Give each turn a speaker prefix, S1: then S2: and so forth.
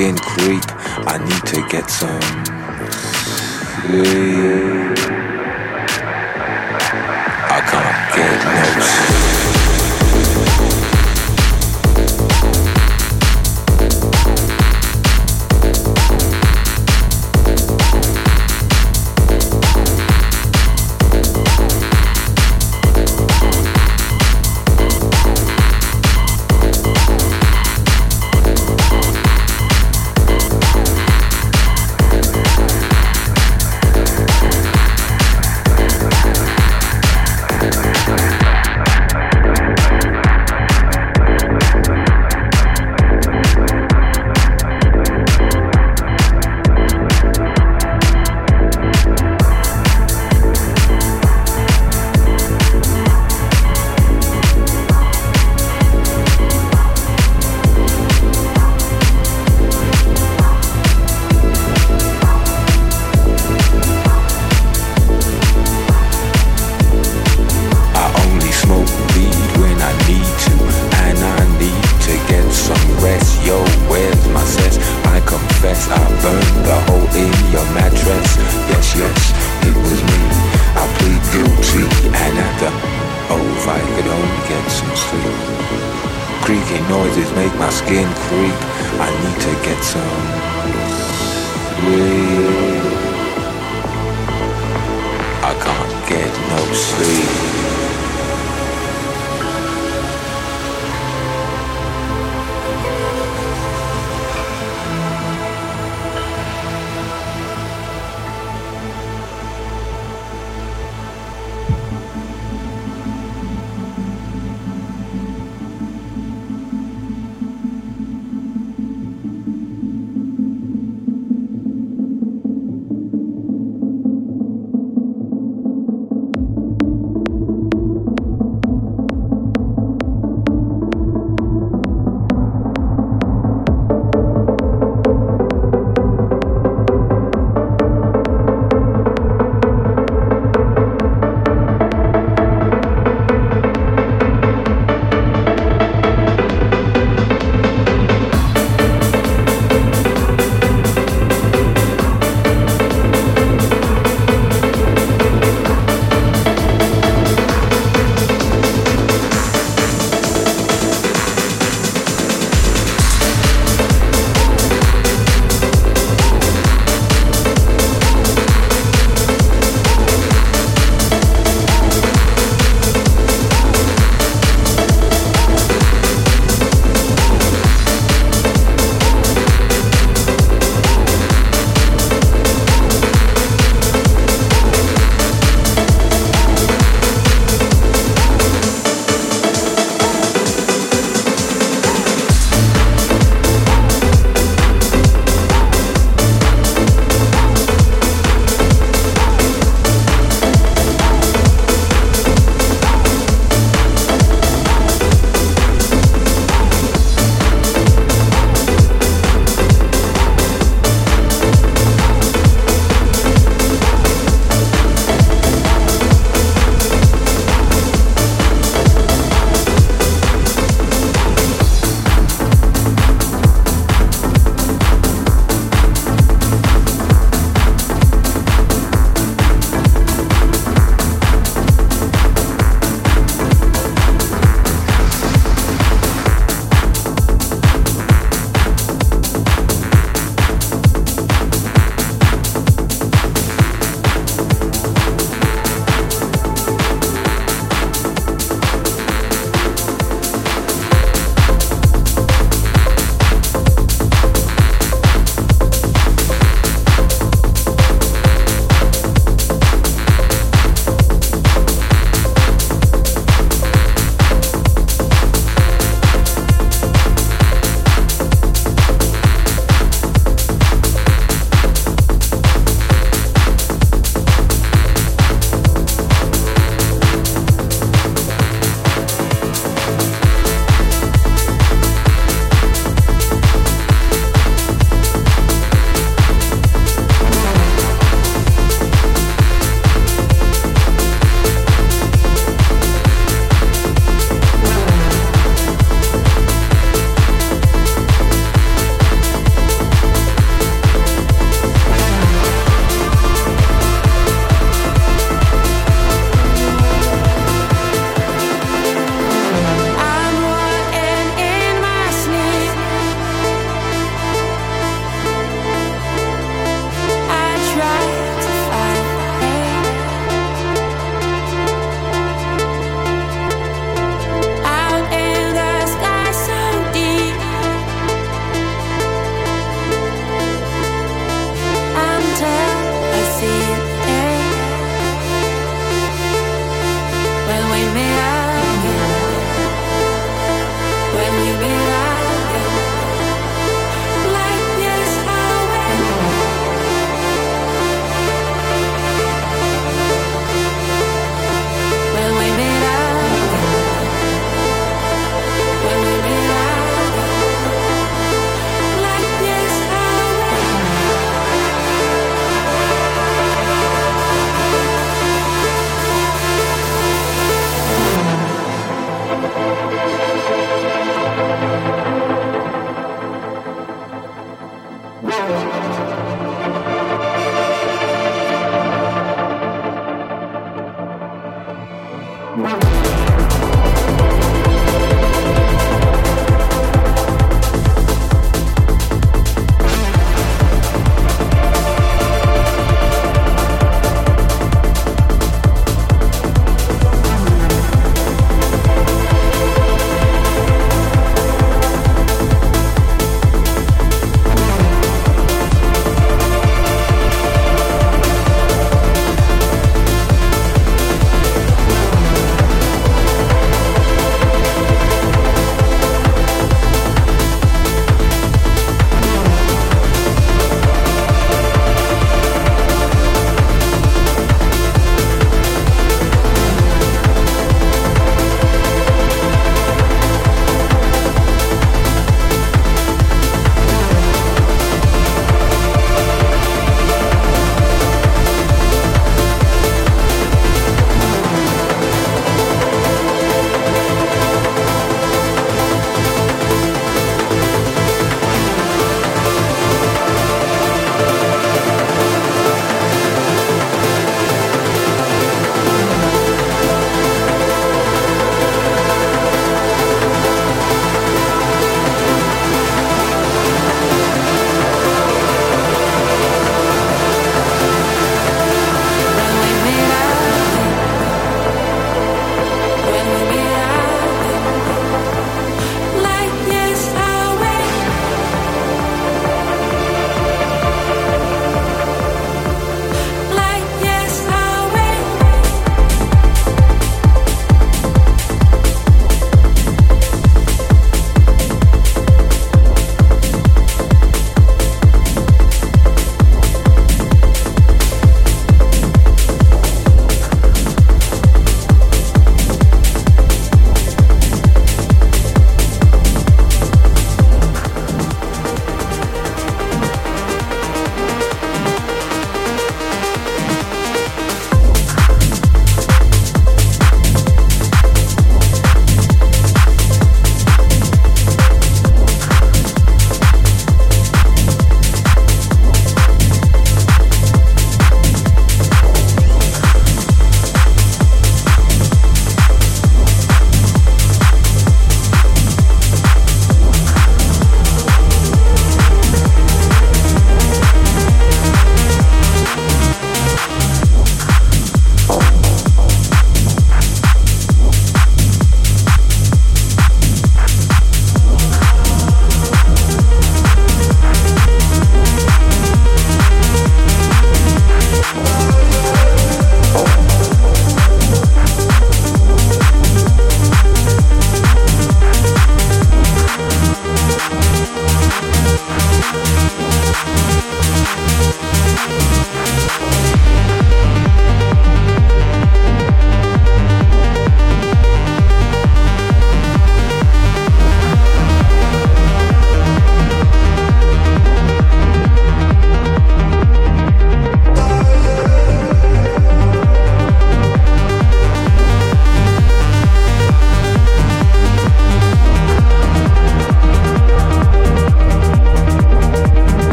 S1: skin creep. I need to get some sleep.